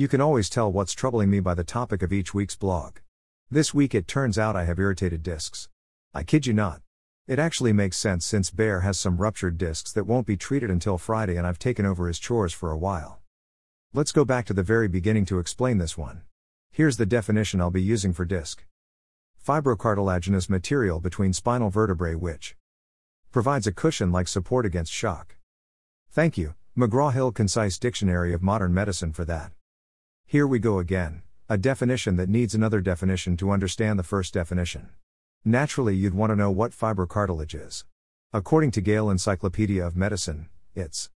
You can always tell what's troubling me by the topic of each week's blog. This week it turns out I have irritated discs. I kid you not. It actually makes sense since Bear has some ruptured discs that won't be treated until Friday and I've taken over his chores for a while. Let's go back to the very beginning to explain this one. Here's the definition I'll be using for disc fibrocartilaginous material between spinal vertebrae which provides a cushion like support against shock. Thank you, McGraw Hill Concise Dictionary of Modern Medicine, for that. Here we go again, a definition that needs another definition to understand the first definition. Naturally, you'd want to know what fibrocartilage is. According to Gale Encyclopedia of Medicine, it's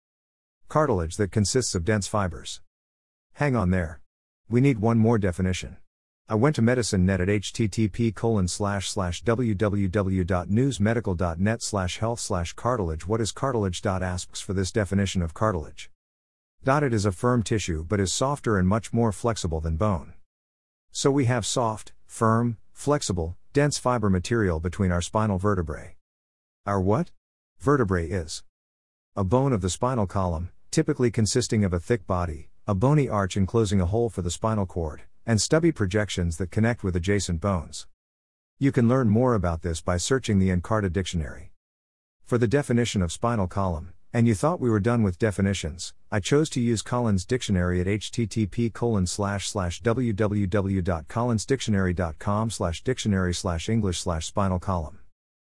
cartilage that consists of dense fibers. Hang on there. We need one more definition. I went to medicine.net at http colon slash slash www.newsmedical.net slash health slash cartilage. What is cartilage? asks for this definition of cartilage. It is a firm tissue but is softer and much more flexible than bone. So we have soft, firm, flexible, dense fiber material between our spinal vertebrae. Our what? Vertebrae is a bone of the spinal column, typically consisting of a thick body, a bony arch enclosing a hole for the spinal cord, and stubby projections that connect with adjacent bones. You can learn more about this by searching the Encarta dictionary. For the definition of spinal column, and you thought we were done with definitions, I chose to use Collins Dictionary at http colon slash slash www.collinsdictionary.com slash dictionary slash English slash spinal column.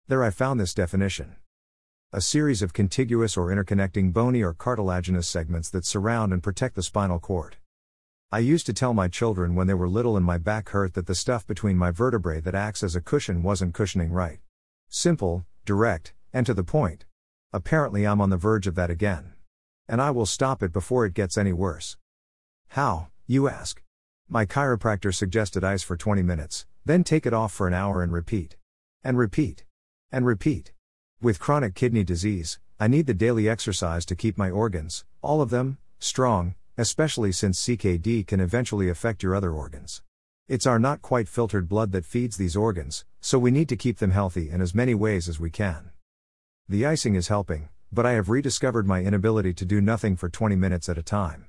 There I found this definition. A series of contiguous or interconnecting bony or cartilaginous segments that surround and protect the spinal cord. I used to tell my children when they were little and my back hurt that the stuff between my vertebrae that acts as a cushion wasn't cushioning right. Simple, direct, and to the point. Apparently, I'm on the verge of that again. And I will stop it before it gets any worse. How, you ask? My chiropractor suggested ice for 20 minutes, then take it off for an hour and repeat. And repeat. And repeat. With chronic kidney disease, I need the daily exercise to keep my organs, all of them, strong, especially since CKD can eventually affect your other organs. It's our not quite filtered blood that feeds these organs, so we need to keep them healthy in as many ways as we can. The icing is helping, but I have rediscovered my inability to do nothing for 20 minutes at a time.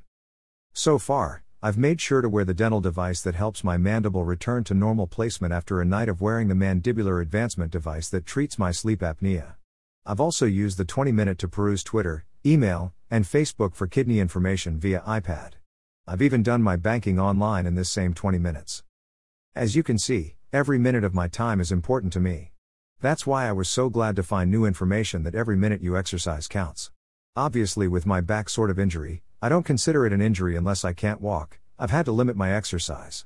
So far, I've made sure to wear the dental device that helps my mandible return to normal placement after a night of wearing the mandibular advancement device that treats my sleep apnea. I've also used the 20 minute to peruse Twitter, email, and Facebook for kidney information via iPad. I've even done my banking online in this same 20 minutes. As you can see, every minute of my time is important to me. That's why I was so glad to find new information that every minute you exercise counts. Obviously, with my back sort of injury, I don't consider it an injury unless I can't walk, I've had to limit my exercise.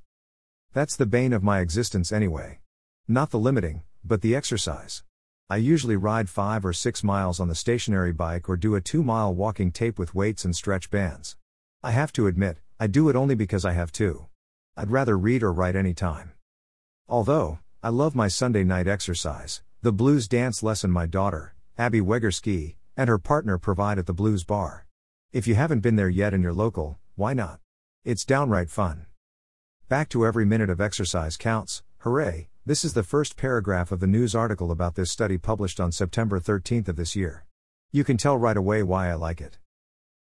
That's the bane of my existence anyway. Not the limiting, but the exercise. I usually ride 5 or 6 miles on the stationary bike or do a 2 mile walking tape with weights and stretch bands. I have to admit, I do it only because I have to. I'd rather read or write any time. Although, I love my Sunday night exercise, the blues dance lesson my daughter, Abby Wegerski, and her partner provide at the Blues Bar. If you haven't been there yet and you're local, why not? It's downright fun. Back to every minute of exercise counts, hooray! This is the first paragraph of the news article about this study published on September 13th of this year. You can tell right away why I like it.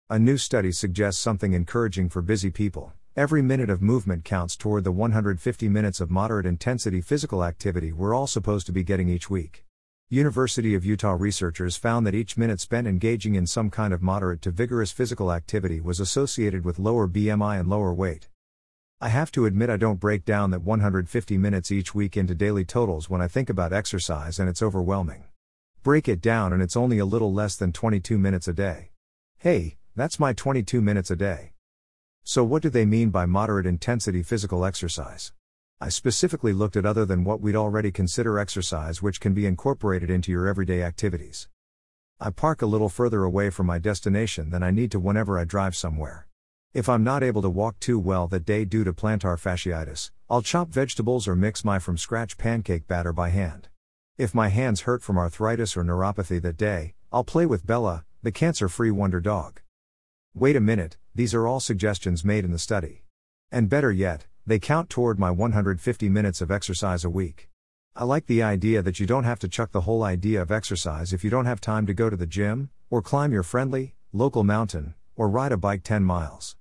A new study suggests something encouraging for busy people. Every minute of movement counts toward the 150 minutes of moderate intensity physical activity we're all supposed to be getting each week. University of Utah researchers found that each minute spent engaging in some kind of moderate to vigorous physical activity was associated with lower BMI and lower weight. I have to admit, I don't break down that 150 minutes each week into daily totals when I think about exercise, and it's overwhelming. Break it down, and it's only a little less than 22 minutes a day. Hey, that's my 22 minutes a day. So, what do they mean by moderate intensity physical exercise? I specifically looked at other than what we'd already consider exercise, which can be incorporated into your everyday activities. I park a little further away from my destination than I need to whenever I drive somewhere. If I'm not able to walk too well that day due to plantar fasciitis, I'll chop vegetables or mix my from scratch pancake batter by hand. If my hands hurt from arthritis or neuropathy that day, I'll play with Bella, the cancer free wonder dog. Wait a minute, these are all suggestions made in the study. And better yet, they count toward my 150 minutes of exercise a week. I like the idea that you don't have to chuck the whole idea of exercise if you don't have time to go to the gym, or climb your friendly, local mountain, or ride a bike 10 miles.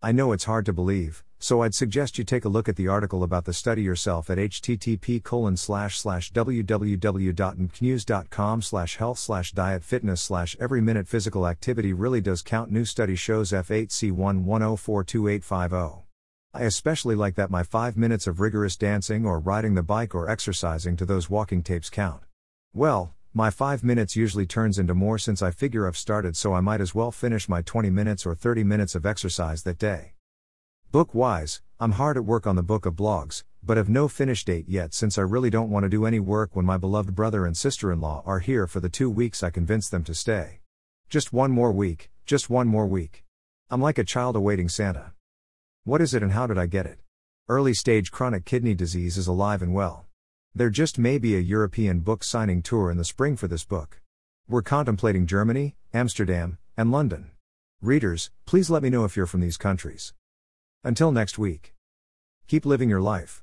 I know it's hard to believe, so I'd suggest you take a look at the article about the study yourself at http slash slash www.nbcnews.com slash health slash diet fitness slash every minute physical activity really does count new study shows F8C11042850. I especially like that my 5 minutes of rigorous dancing or riding the bike or exercising to those walking tapes count. Well, my 5 minutes usually turns into more since I figure I've started so I might as well finish my 20 minutes or 30 minutes of exercise that day. Book wise, I'm hard at work on the book of blogs, but have no finish date yet since I really don't want to do any work when my beloved brother and sister in law are here for the two weeks I convinced them to stay. Just one more week, just one more week. I'm like a child awaiting Santa. What is it and how did I get it? Early stage chronic kidney disease is alive and well. There just may be a European book signing tour in the spring for this book. We're contemplating Germany, Amsterdam, and London. Readers, please let me know if you're from these countries. Until next week. Keep living your life.